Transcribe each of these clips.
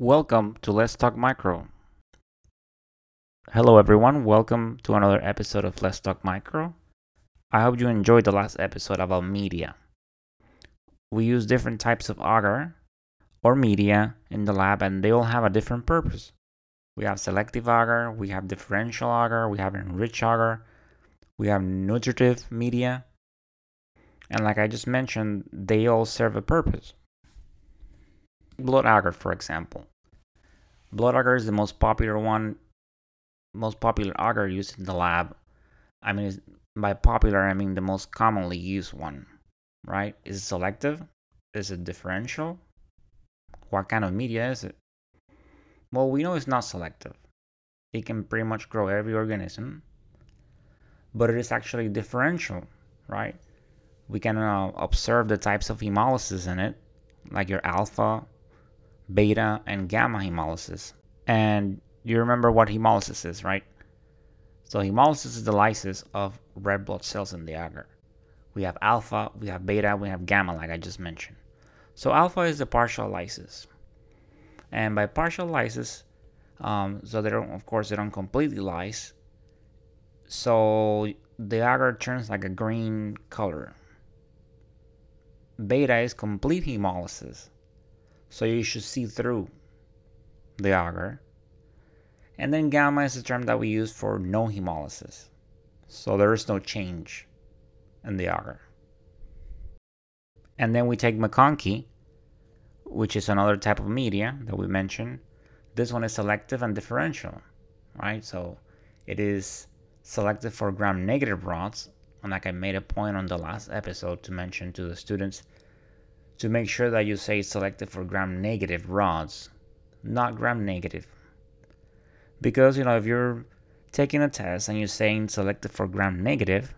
Welcome to Let's Talk Micro. Hello, everyone. Welcome to another episode of Let's Talk Micro. I hope you enjoyed the last episode about media. We use different types of agar or media in the lab, and they all have a different purpose. We have selective agar, we have differential agar, we have enriched agar, we have nutritive media, and like I just mentioned, they all serve a purpose. Blood agar, for example. Blood agar is the most popular one, most popular agar used in the lab. I mean, by popular, I mean the most commonly used one, right? Is it selective? Is it differential? What kind of media is it? Well, we know it's not selective. It can pretty much grow every organism, but it is actually differential, right? We can uh, observe the types of hemolysis in it, like your alpha, beta, and gamma hemolysis. And you remember what hemolysis is, right? So, hemolysis is the lysis of red blood cells in the agar. We have alpha, we have beta, we have gamma, like I just mentioned. So, alpha is the partial lysis. And by partial lysis, um, so they don't, of course, they don't completely lyse. So the agar turns like a green color. Beta is complete hemolysis. So you should see through the agar. And then gamma is the term that we use for no hemolysis. So there is no change in the agar. And then we take MacConkey, which is another type of media that we mentioned. This one is selective and differential, right? So it is selective for gram negative rods. And like I made a point on the last episode to mention to the students to make sure that you say selected for gram negative rods, not gram negative. Because, you know, if you're taking a test and you're saying selected for gram negative,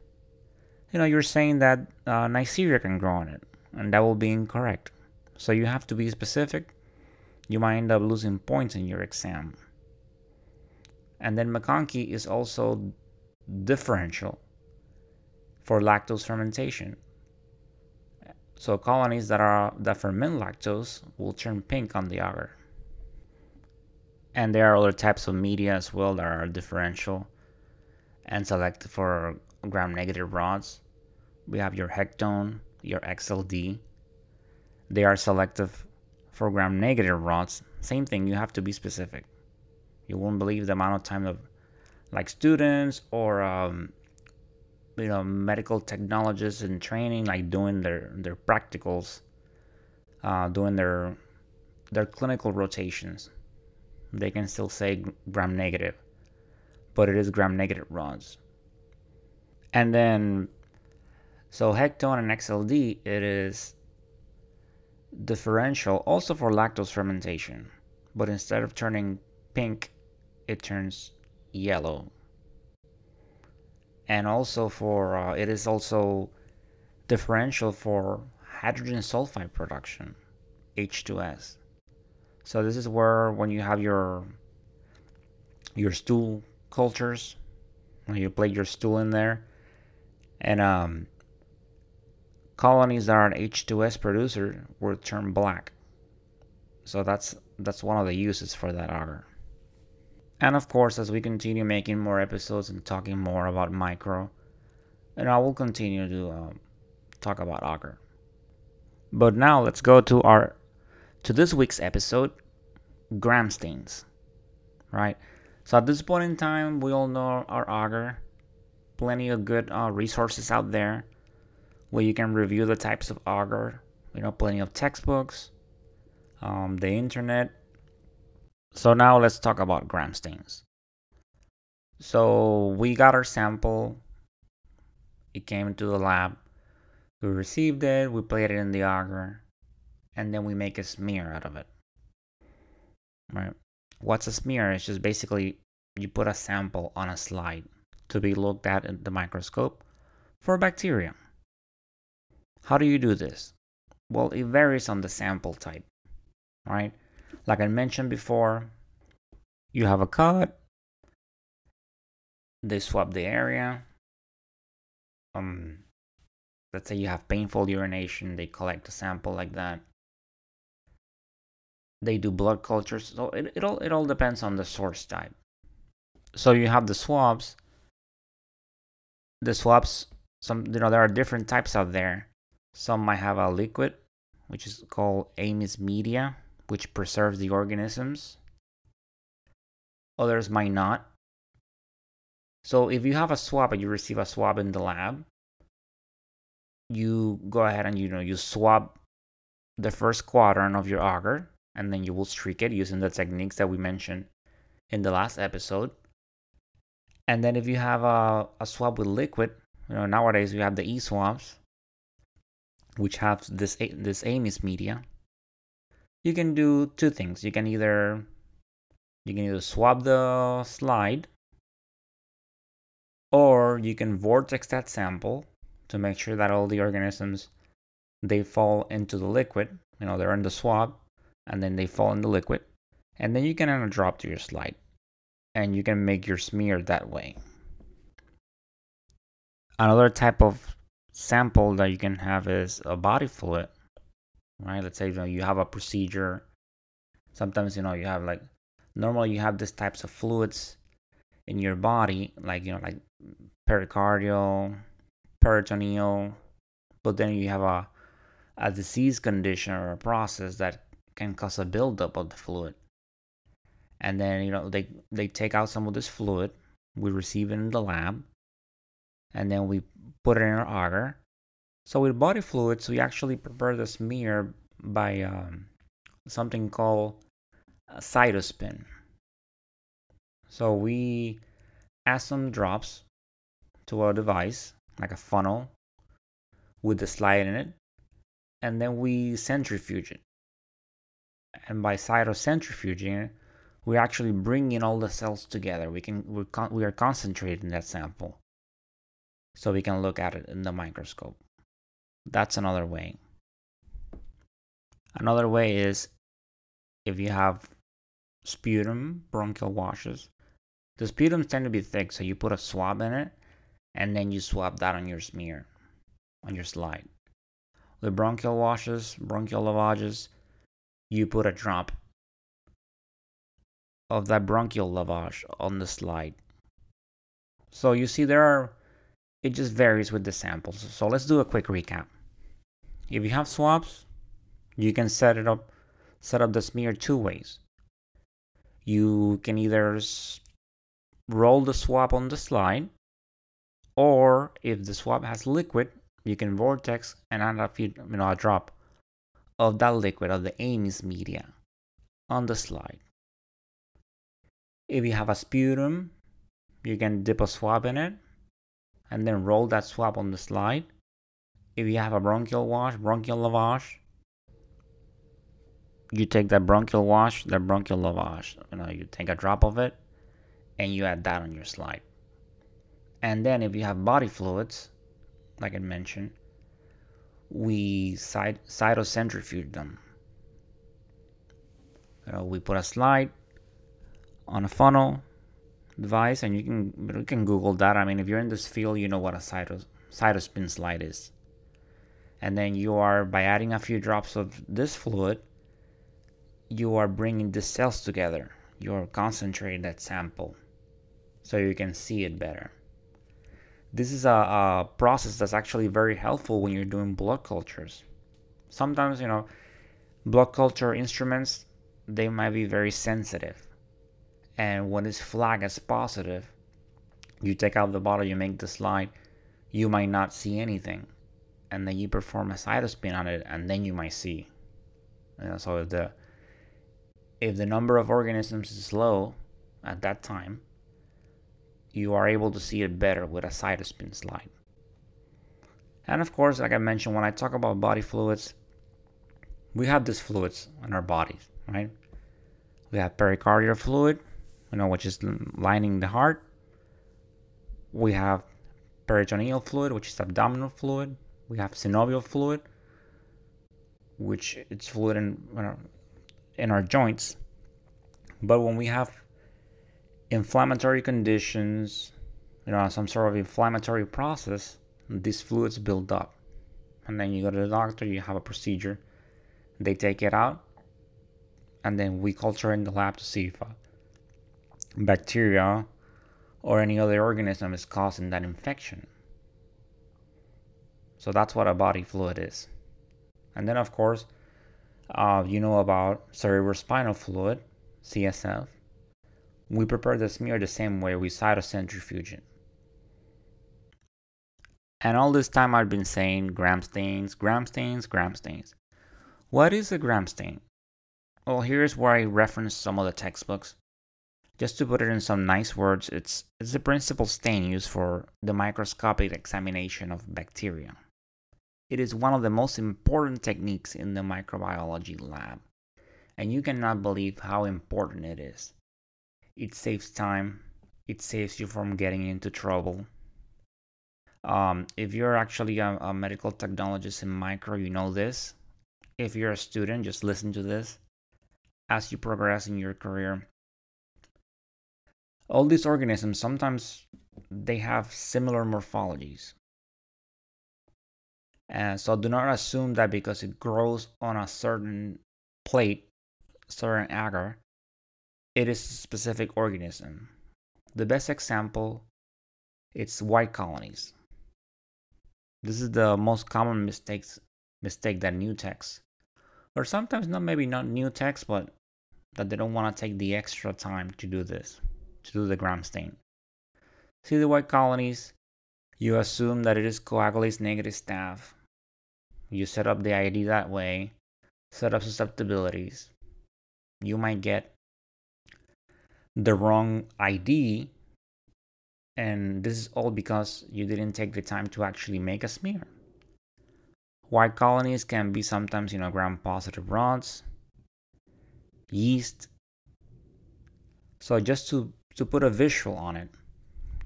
you know, you're saying that uh, can grow on it, and that will be incorrect. So you have to be specific. You might end up losing points in your exam. And then MacConkey is also differential for lactose fermentation. So colonies that are that ferment lactose will turn pink on the agar. And there are other types of media as well that are differential and selected for gram negative rods. We have your Hektoen, your XLD, they are selective for gram negative rods. Same thing, you have to be specific. You won't believe the amount of time of like students or um, you know medical technologists in training, like doing their their practicals, uh, doing their their clinical rotations. They can still say gram negative, but it is gram negative rods. And then, so Hektoen and XLD, it is differential also for lactose fermentation, but instead of turning pink, it turns yellow. And also for uh, it is also differential for hydrogen sulfide production, H2S. So this is where when you have your your stool cultures, when you plate your stool in there, and um, colonies that are an H2S producer will turn black. So that's that's one of the uses for that agar. And of course, as we continue making more episodes and talking more about micro, and I will continue to uh, talk about agar. But now let's go to our to this week's episode, gram stains. Right. So at this point in time, we all know our agar. Plenty of good uh, resources out there where you can review the types of agar, you know, plenty of textbooks, um, the internet. So now let's talk about gram stains. So we got our sample. It came into the lab. We received it. We played it in the agar, and then we make a smear out of it. Right? What's a smear? It's just basically you put a sample on a slide to be looked at in the microscope for bacteria. How do you do this? Well, it varies on the sample type, right? Like I mentioned before, you have a cut, they swab the area. Um, let's say you have painful urination, they collect a sample like that. they do blood cultures. So it, it all it all depends on the source type. So you have the swabs. The swabs, some you know there are different types out there. Some might have a liquid, which is called Amies media, which preserves the organisms. Others might not. So if you have a swab and you receive a swab in the lab, you go ahead and you know you swab the first quadrant of your agar and then you will streak it using the techniques that we mentioned in the last episode. And then if you have a, a swab with liquid, you know nowadays we have the e-swabs, which have this this Amies media. You can do two things. You can either you can either swab the slide or you can vortex that sample to make sure that all the organisms they fall into the liquid. You know they're in the swab and then they fall in the liquid. And then you can add a drop to your slide and you can make your smear that way. Another type of sample that you can have is a body fluid right let's say you know you have a procedure sometimes you know you have like normally you have these types of fluids in your body like you know like pericardial, peritoneal, but then you have a, a disease condition or a process that can cause a buildup of the fluid. And then, you know, they, they take out some of this fluid, we receive it in the lab, and then we put it in our agar. So with body fluids, we actually prepare the smear by um, something called a cytospin. So we add some drops to a device, like a funnel with the slide in it, and then we centrifuge it. And by cytocentrifuging we're actually bringing all the cells together. We can we're con- we are concentrating that sample, so we can look at it in the microscope. That's another way. Another way is if you have sputum bronchial washes. The sputums tend to be thick, so you put a swab in it and then you swap that on your smear, on your slide. With bronchial washes, bronchial lavages, you put a drop of that bronchial lavage on the slide. So you see there are, it just varies with the samples. So let's do a quick recap. If you have swabs, you can set it up, set up the smear two ways. You can either roll the swab on the slide or if the swab has liquid, you can vortex and add a few, you know, a drop of that liquid of the Amies media on the slide. If you have a sputum, you can dip a swab in it and then roll that swab on the slide. If you have a bronchial wash, bronchial lavage, you take that bronchial wash, that bronchial lavage, you know, you take a drop of it and you add that on your slide. And then if you have body fluids, like I mentioned, we cyt- cytocentrifuge them. You know, we put a slide on a funnel device, and you can you can Google that. I mean, if you're in this field, you know what a cytos, cytospin slide is. And then you are by adding a few drops of this fluid, you are bringing the cells together. You're concentrating that sample, so you can see it better this is a, a, process that's actually very helpful when you're doing blood cultures. Sometimes, you know, blood culture instruments they might be very sensitive, and when this flag is positive, you take out the bottle, you make the slide, you might not see anything, and then you perform a cytospin on it, and then you might see. Know, so if the if the number of organisms is low at that time, you are able to see it better with a cytospin slide. And of course, like I mentioned, when I talk about body fluids, we have these fluids in our bodies, right? We have pericardial fluid, you know, which is lining the heart. We have peritoneal fluid, which is abdominal fluid. We have synovial fluid, which it's fluid in in our joints. But when we have inflammatory conditions, you know, some sort of inflammatory process, these fluids build up. And then you go to the doctor, you have a procedure, they take it out, and then we culture in the lab to see if a bacteria or any other organism is causing that infection. So that's what a body fluid is. And then, of course, uh, you know about cerebrospinal fluid, CSF. We prepare the smear the same way with cytocentrifuging. And all this time I've been saying gram stains, gram stains, gram stains. What is a gram stain? Well, here's where I reference some of the textbooks. Just to put it in some nice words, it's, it's the principal stain used for the microscopic examination of bacteria. It is one of the most important techniques in the microbiology lab, and you cannot believe how important it is. It saves time, it saves you from getting into trouble, um, if you're actually a, a medical technologist in micro, you know this. If you're a student, just listen to this as you progress in your career. All these organisms sometimes they have similar morphologies. And so do not assume that because it grows on a certain plate, certain agar, it is a specific organism. The best example it's white colonies. This is the most common mistakes mistake that new techs, or sometimes not maybe not new techs, but that they don't want to take the extra time to do this, to do the gram stain. See the white colonies, you assume that it is coagulase negative staph. You set up the ID that way, set up susceptibilities. You might get the wrong ID and this is all because you didn't take the time to actually make a smear. White colonies can be sometimes, you know, gram positive rods, yeast. So just to, to put a visual on it,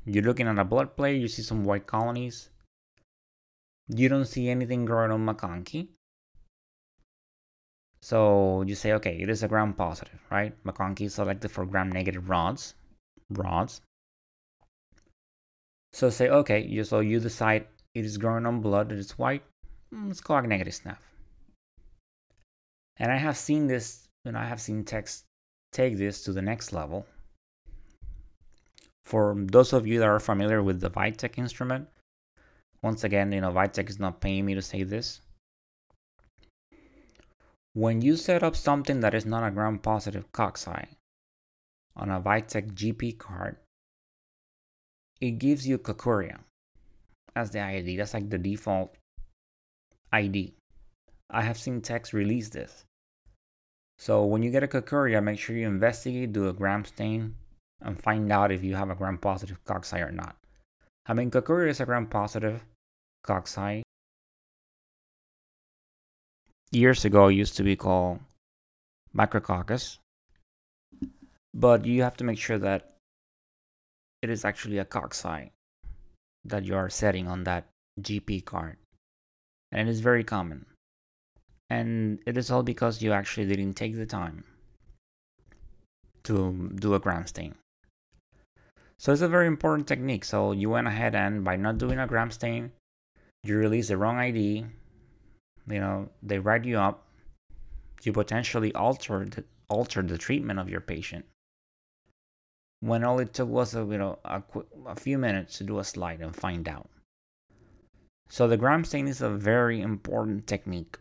you're looking at a blood plate, you see some white colonies. You don't see anything growing on MacConkey. So you say, okay, it is a gram positive, right? MacConkey is selected for gram negative rods, rods. So say, okay, you, so you decide it is growing on blood, it is white, It's let's negative staph. And I have seen this, and I have seen techs take this to the next level. For those of you that are familiar with the Vitek instrument, once again, you know, Vitek is not paying me to say this. When you set up something that is not a gram positive cocci on a Vitek GP card, it gives you Kocuria as the ID. That's like the default ID. I have seen techs release this. So when you get a Kocuria, make sure you investigate, do a gram stain, and find out if you have a gram positive cocci or not. I mean, Kocuria is a gram positive cocci. Years ago, used to be called Micrococcus. But you have to make sure that it is actually a cocci that you are setting on that GP card. And it is very common. And it is all because you actually didn't take the time to do a gram stain. So it's a very important technique. So you went ahead and by not doing a gram stain, you release the wrong ID. You know, they write you up. You potentially altered altered the treatment of your patient when all it took was a you know a, a few minutes to do a slide and find out. So the gram stain is a very important technique.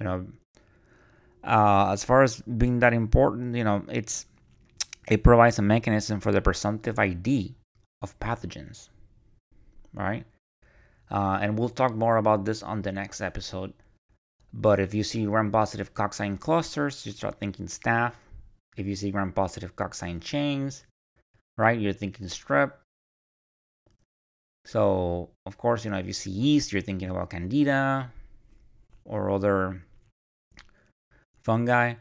You know, uh, as far as being that important, you know, it's it provides a mechanism for the presumptive ID of pathogens, right? Uh, and we'll talk more about this on the next episode. But if you see gram-positive cocci clusters, you start thinking staph, if you see gram-positive cocci chains, right, you're thinking strep. So, of course, you know, if you see yeast, you're thinking about candida or other fungi.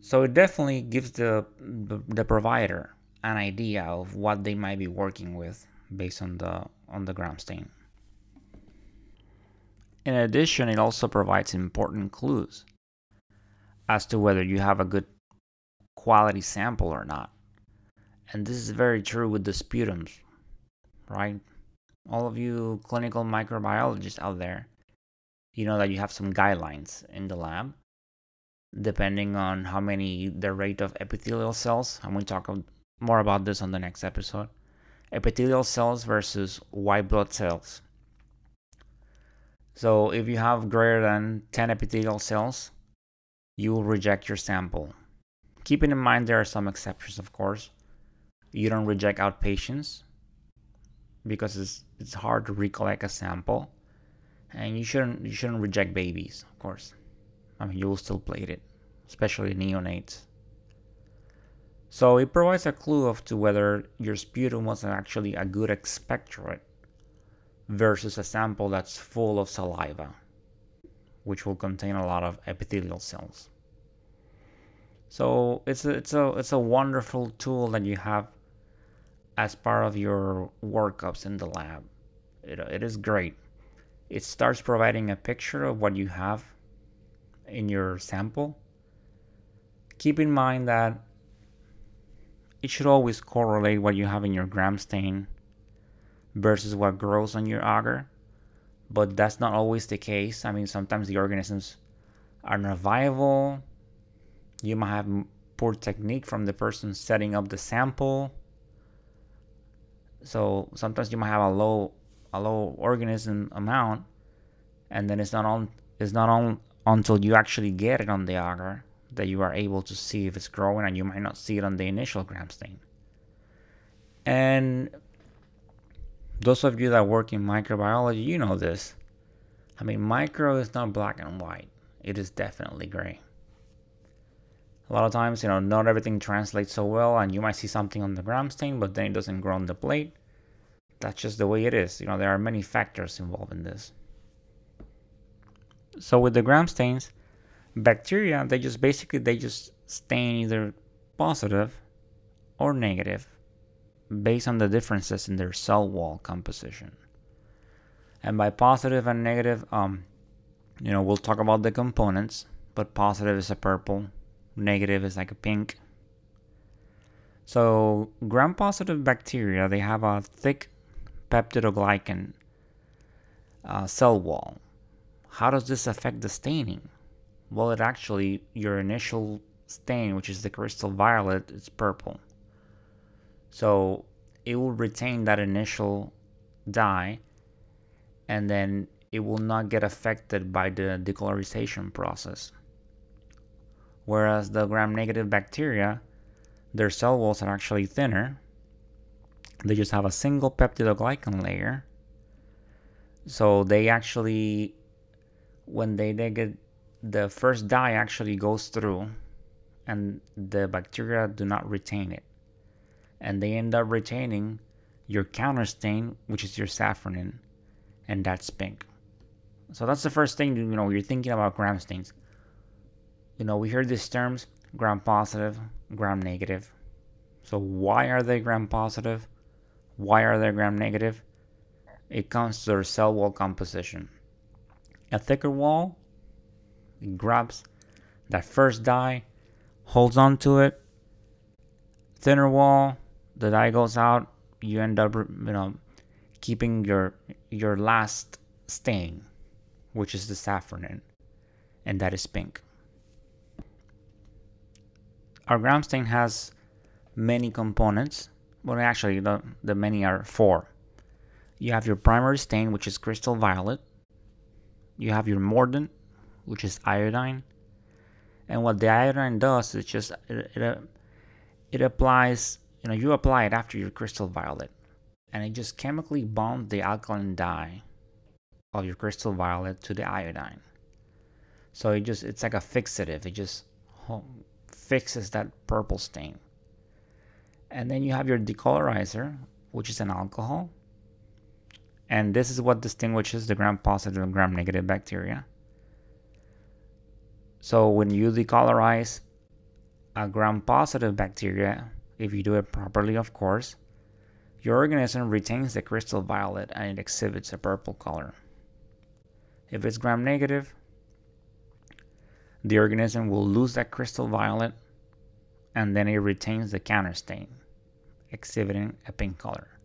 So it definitely gives the, the, provider an idea of what they might be working with based on the on the gram stain. In addition, it also provides important clues as to whether you have a good quality sample or not. And this is very true with the sputums, right? All of you clinical microbiologists out there, you know that you have some guidelines in the lab. Depending on how many the rate of epithelial cells. I'm going to talk more about this on the next episode. Epithelial cells versus white blood cells. So if you have greater than 10 epithelial cells, you will reject your sample. Keeping in mind there are some exceptions, of course. You don't reject outpatients because it's it's hard to recollect a sample, and you shouldn't you shouldn't reject babies, of course. I mean, you will still plate it, especially neonates. So it provides a clue of to whether your sputum was actually a good expectorate versus a sample that's full of saliva, which will contain a lot of epithelial cells. So it's a, it's a it's a wonderful tool that you have as part of your workups in the lab. It, it is great. It starts providing a picture of what you have in your sample. Keep in mind that it should always correlate what you have in your gram stain versus what grows on your agar. But that's not always the case. I mean, sometimes the organisms are not viable. You might have poor technique from the person setting up the sample. So sometimes you might have a low a low organism amount, and then it's not on it's not on until you actually get it on the agar that you are able to see if it's growing, and you might not see it on the initial gram stain. And those of you that work in microbiology, you know this. I mean, micro is not black and white, it is definitely gray. A lot of times, you know, not everything translates so well, and you might see something on the gram stain, but then it doesn't grow on the plate. That's just the way it is. You know, there are many factors involved in this. So with the gram stains, bacteria, they just basically they just stain either positive or negative based on the differences in their cell wall composition. And by positive and negative, um, you know, we'll talk about the components, but positive is a purple, negative is like a pink. So gram-positive bacteria, they have a thick peptidoglycan uh, cell wall. How does this affect the staining? Well, it actually, your initial stain, which is the crystal violet, is purple. So it will retain that initial dye and then it will not get affected by the decolorization process. Whereas the gram negative bacteria, their cell walls are actually thinner. They just have a single peptidoglycan layer. So they actually, when they, they get the first dye actually goes through and the bacteria do not retain it and they end up retaining your counter stain, which is your safranin, and that's pink. So that's the first thing you know you're thinking about gram stains. You know, we hear these terms gram positive, gram negative. So why are they gram positive? Why are they gram negative? It comes to their cell wall composition. A thicker wall grabs that first dye, holds on to it. Thinner wall the dye goes out, you end up, you know, keeping your your last stain, which is the safranin, and that is pink. Our gram stain has many components. Well, actually, the, the many are four. You have your primary stain, which is crystal violet. You have your mordant, which is iodine. And what the iodine does is just it, it, uh, it applies you know you apply it after your crystal violet. And it just chemically bonds the alkaline dye of your crystal violet to the iodine. So it just it's like a fixative. It just fixes that purple stain. And then you have your decolorizer which is an alcohol and this is what distinguishes the gram positive and gram negative bacteria so when you decolorize a gram positive bacteria if you do it properly, of course, your organism retains the crystal violet and it exhibits a purple color. If it's gram negative, the organism will lose that crystal violet and then it retains the counter stain, exhibiting a pink color.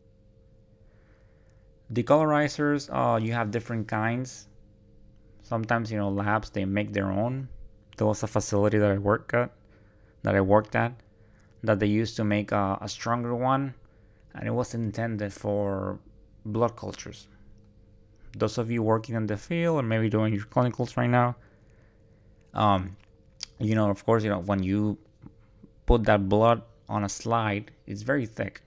Decolorizers, uh, you have different kinds. Sometimes, you know, labs they make their own. There was a facility that I worked at, that I worked at, that they used to make a, a stronger one, and it was intended for blood cultures. Those of you working in the field or maybe doing your clinicals right now, um, you know, of course, you know when you put that blood on a slide, it's very thick.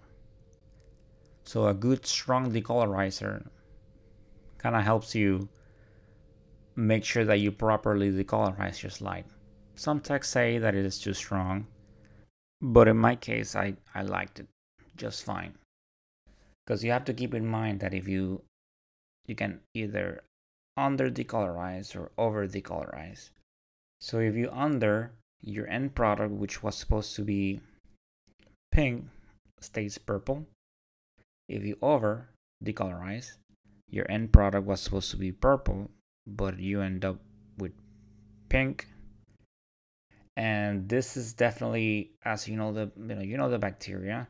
So a good strong decolorizer kind of helps you make sure that you properly decolorize your slide. Some texts say that it is too strong, but in my case, I, I liked it just fine. Because you have to keep in mind that if you you can either under decolorize or over decolorize. So if you under your end product, which was supposed to be pink, stays purple. If you over decolorize, your end product was supposed to be purple, but you end up with pink. And this is definitely, as you know, the you know you know the bacteria.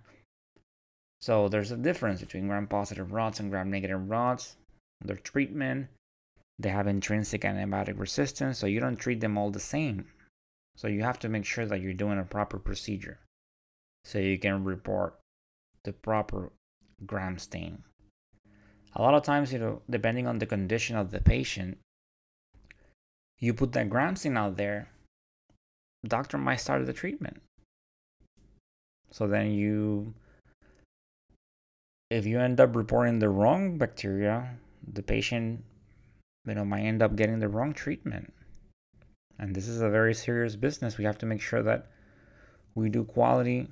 So there's a difference between gram-positive rods and gram-negative rods. Their treatment, they have intrinsic antibiotic resistance, so you don't treat them all the same. So you have to make sure that you're doing a proper procedure, so you can report the proper gram stain. A lot of times, you know, depending on the condition of the patient, you put that gram stain out there, doctor might start the treatment. So then you, if you end up reporting the wrong bacteria, the patient, you know, might end up getting the wrong treatment. And this is a very serious business. We have to make sure that we do quality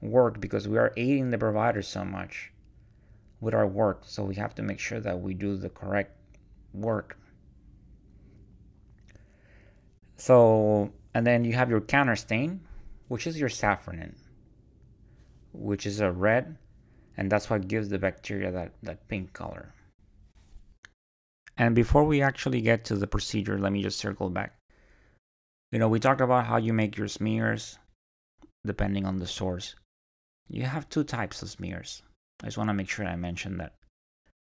work because we are aiding the provider so much with our work. So we have to make sure that we do the correct work. So, and then you have your counter stain, which is your safranin, which is a red, and that's what gives the bacteria that, that pink color. And before we actually get to the procedure, let me just circle back. You know, we talked about how you make your smears depending on the source. You have two types of smears. I just want to make sure I mention that.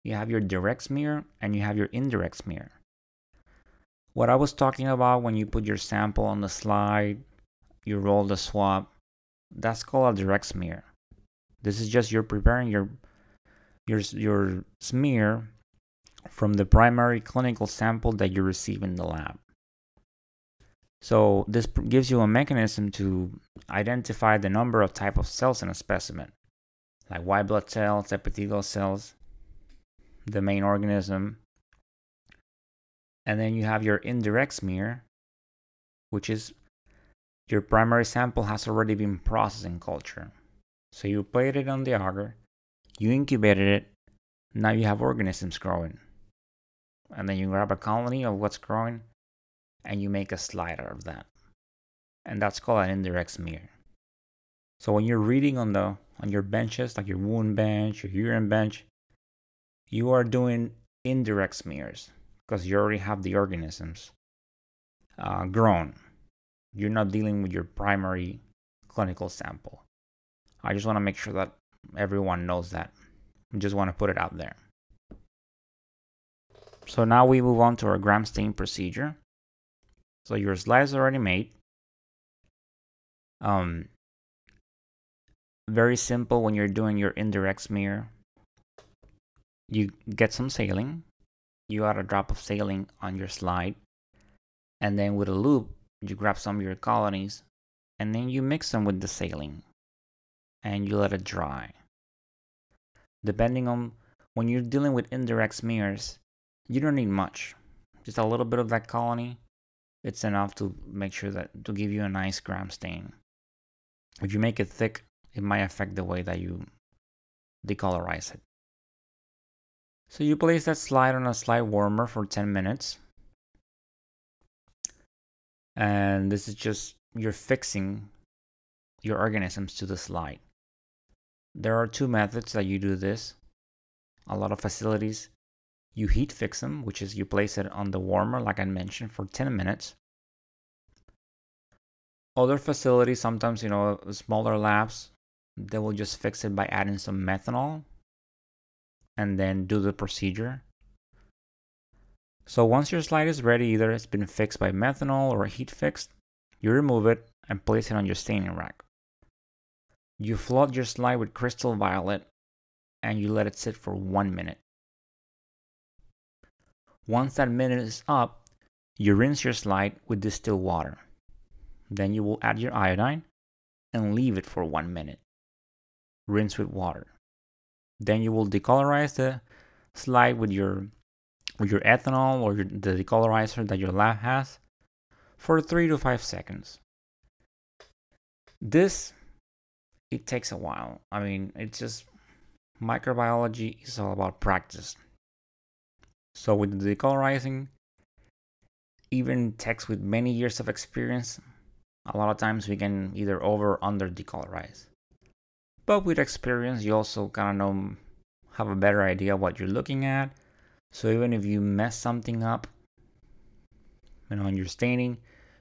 You have your direct smear and you have your indirect smear. What I was talking about when you put your sample on the slide, you roll the swab, that's called a direct smear. This is just you're preparing your your your smear from the primary clinical sample that you receive in the lab. So this gives you a mechanism to identify the number of type of cells in a specimen like white blood cells, epithelial cells, the main organism. And then you have your indirect smear, which is your primary sample has already been processed in culture. So you plate it on the agar, you incubated it, now you have organisms growing. And then you grab a colony of what's growing and you make a slide out of that. And that's called an indirect smear. So when you're reading on the on your benches, like your wound bench, your urine bench, you are doing indirect smears because you already have the organisms uh, grown. You're not dealing with your primary clinical sample. I just want to make sure that everyone knows that. I just want to put it out there. So now we move on to our gram stain procedure. So your slides are already made. Um, very simple when you're doing your indirect smear. You get some saline, you add a drop of saline on your slide, and then with a loop, you grab some of your colonies, and then you mix them with the saline, and you let it dry. Depending on when you're dealing with indirect smears, you don't need much. Just a little bit of that colony, it's enough to make sure that to give you a nice gram stain. If you make it thick, it might affect the way that you decolorize it. So you place that slide on a slide warmer for 10 minutes. And this is just you're fixing your organisms to the slide. There are two methods that you do this. A lot of facilities you heat fix them, which is you place it on the warmer, like I mentioned, for 10 minutes. Other facilities, sometimes, you know, smaller labs, they will just fix it by adding some methanol and then do the procedure. So once your slide is ready, either it's been fixed by methanol or heat fixed, You remove it and place it on your staining rack. You flood your slide with crystal violet and you let it sit for one minute. Once that minute is up, you rinse your slide with distilled water. Then you will add your iodine and leave it for one minute. Rinse with water. Then you will decolorize the slide with your with your ethanol or your, the decolorizer that your lab has for three to five seconds. This it takes a while. I mean, it's just microbiology is all about practice. So with the decolorizing, even techs with many years of experience, a lot of times we can either over or under decolorize. But with experience, you also kind of know, have a better idea what you're looking at. So even if you mess something up, you know, in your staining,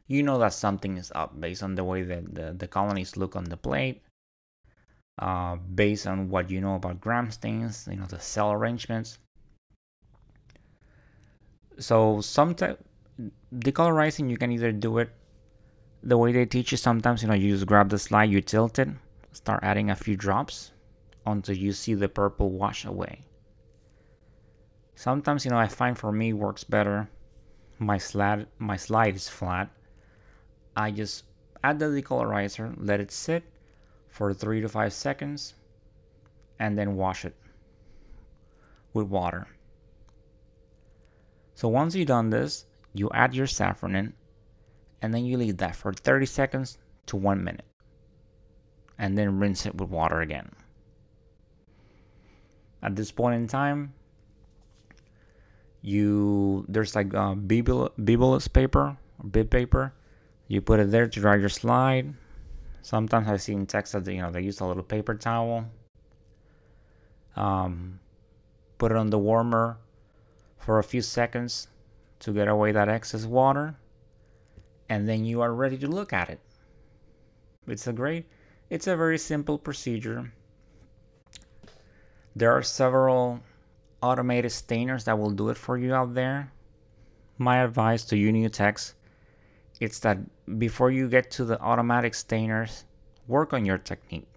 you know that something is up based on the way that the, the colonies look on the plate, uh, based on what you know about gram stains, you know, the cell arrangements. So sometimes decolorizing, you can either do it the way they teach you sometimes, you know, you just grab the slide, you tilt it, start adding a few drops until you see the purple wash away. Sometimes, you know, I find for me works better. My slide, my slide is flat. I just add the decolorizer, let it sit for three to five seconds, and then wash it with water. So once you've done this, you add your safranin and then you leave that for 30 seconds to 1 minute and then rinse it with water again. At this point in time, you there's like a bibulous paper or bib paper. You put it there to dry your slide. Sometimes I've seen texts that you know they use a little paper towel. Um, put it on the warmer for a few seconds to get away that excess water and then you are ready to look at it. It's a great, it's a very simple procedure. There are several automated stainers that will do it for you out there. My advice to you new techs it's that before you get to the automatic stainers, work on your technique.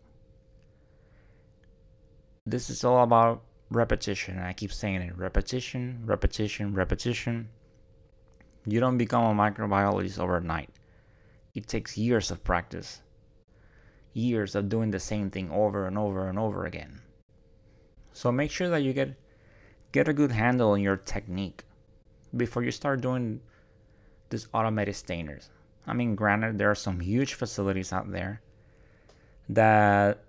This is all about repetition. I keep saying it repetition, repetition, repetition. You don't become a microbiologist overnight. It takes years of practice, years of doing the same thing over and over and over again. So make sure that you get get a good handle on your technique before you start doing these automated stainers. I mean, granted, there are some huge facilities out there that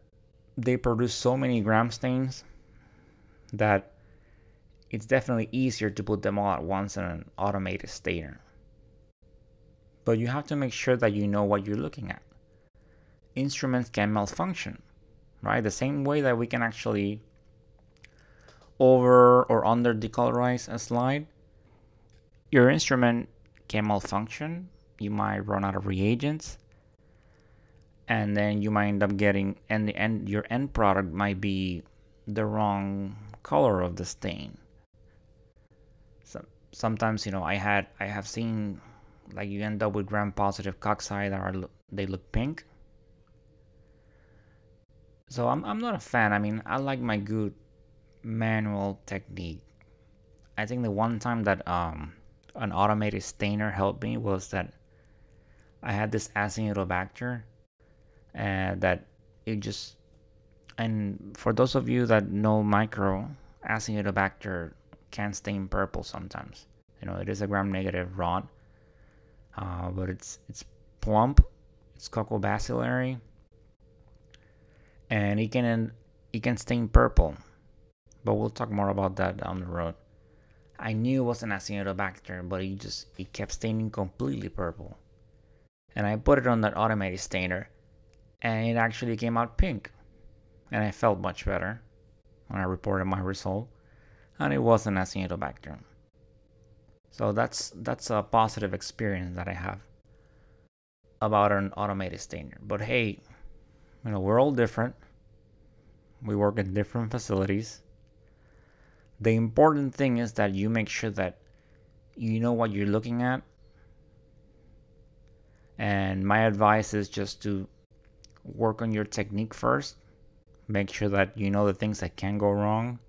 they produce so many gram stains that it's definitely easier to put them all at once in an automated stainer. But you have to make sure that you know what you're looking at. Instruments can malfunction, right? The same way that we can actually over or under decolorize a slide, your instrument can malfunction. You might run out of reagents, and then you might end up getting and the end your end product might be the wrong color of the stain So sometimes you know I had I have seen like you end up with gram positive cocci that are they look pink. So I'm I'm not a fan. I mean I like my good manual technique. I think the one time that um an automated stainer helped me was that I had this Acinetobacter and that it just and for those of you that know micro Acinetobacter can stain purple sometimes. You know, it is a gram-negative rod, uh, but it's it's plump, it's coccobacillary, and it can it can stain purple. But we'll talk more about that down the road. I knew it was an Acinetobacter, but it just it kept staining completely purple. And I put it on that automated stainer, and it actually came out pink. And I felt much better when I reported my result and it was an Acinetobacter. So that's that's a positive experience that I have about an automated stainer. But hey, you know, we're all different. We work in different facilities. The important thing is that you make sure that you know what you're looking at And my advice is just to work on your technique first. Make sure that you know the things that can go wrong.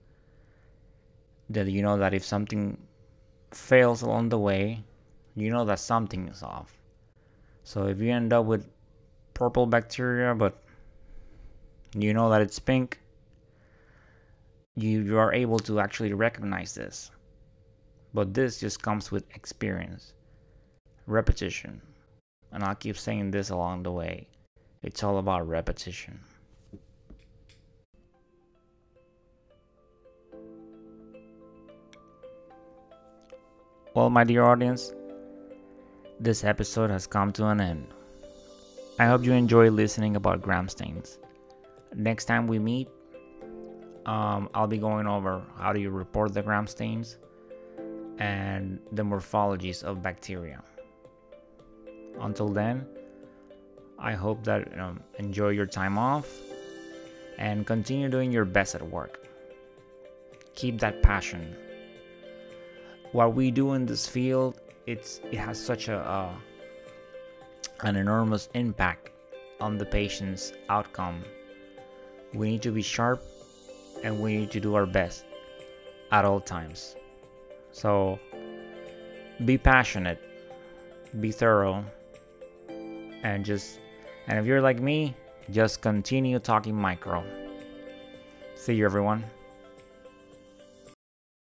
That you know that if something fails along the way, you know that something is off. So if you end up with purple bacteria, but you know that it's pink, you, you are able to actually recognize this. But this just comes with experience, repetition. And I'll keep saying this along the way. It's all about repetition. Well, my dear audience, this episode has come to an end. I hope you enjoy listening about gram stains. Next time we meet, um, I'll be going over how do you report the gram stains and the morphologies of bacteria. Until then, I hope that you know, enjoy your time off and continue doing your best at work. Keep that passion. What we do in this field, it's it has such a uh, an enormous impact on the patient's outcome. We need to be sharp and we need to do our best at all times. So be passionate, be thorough, and just, and if you're like me, just continue talking micro. See you, everyone.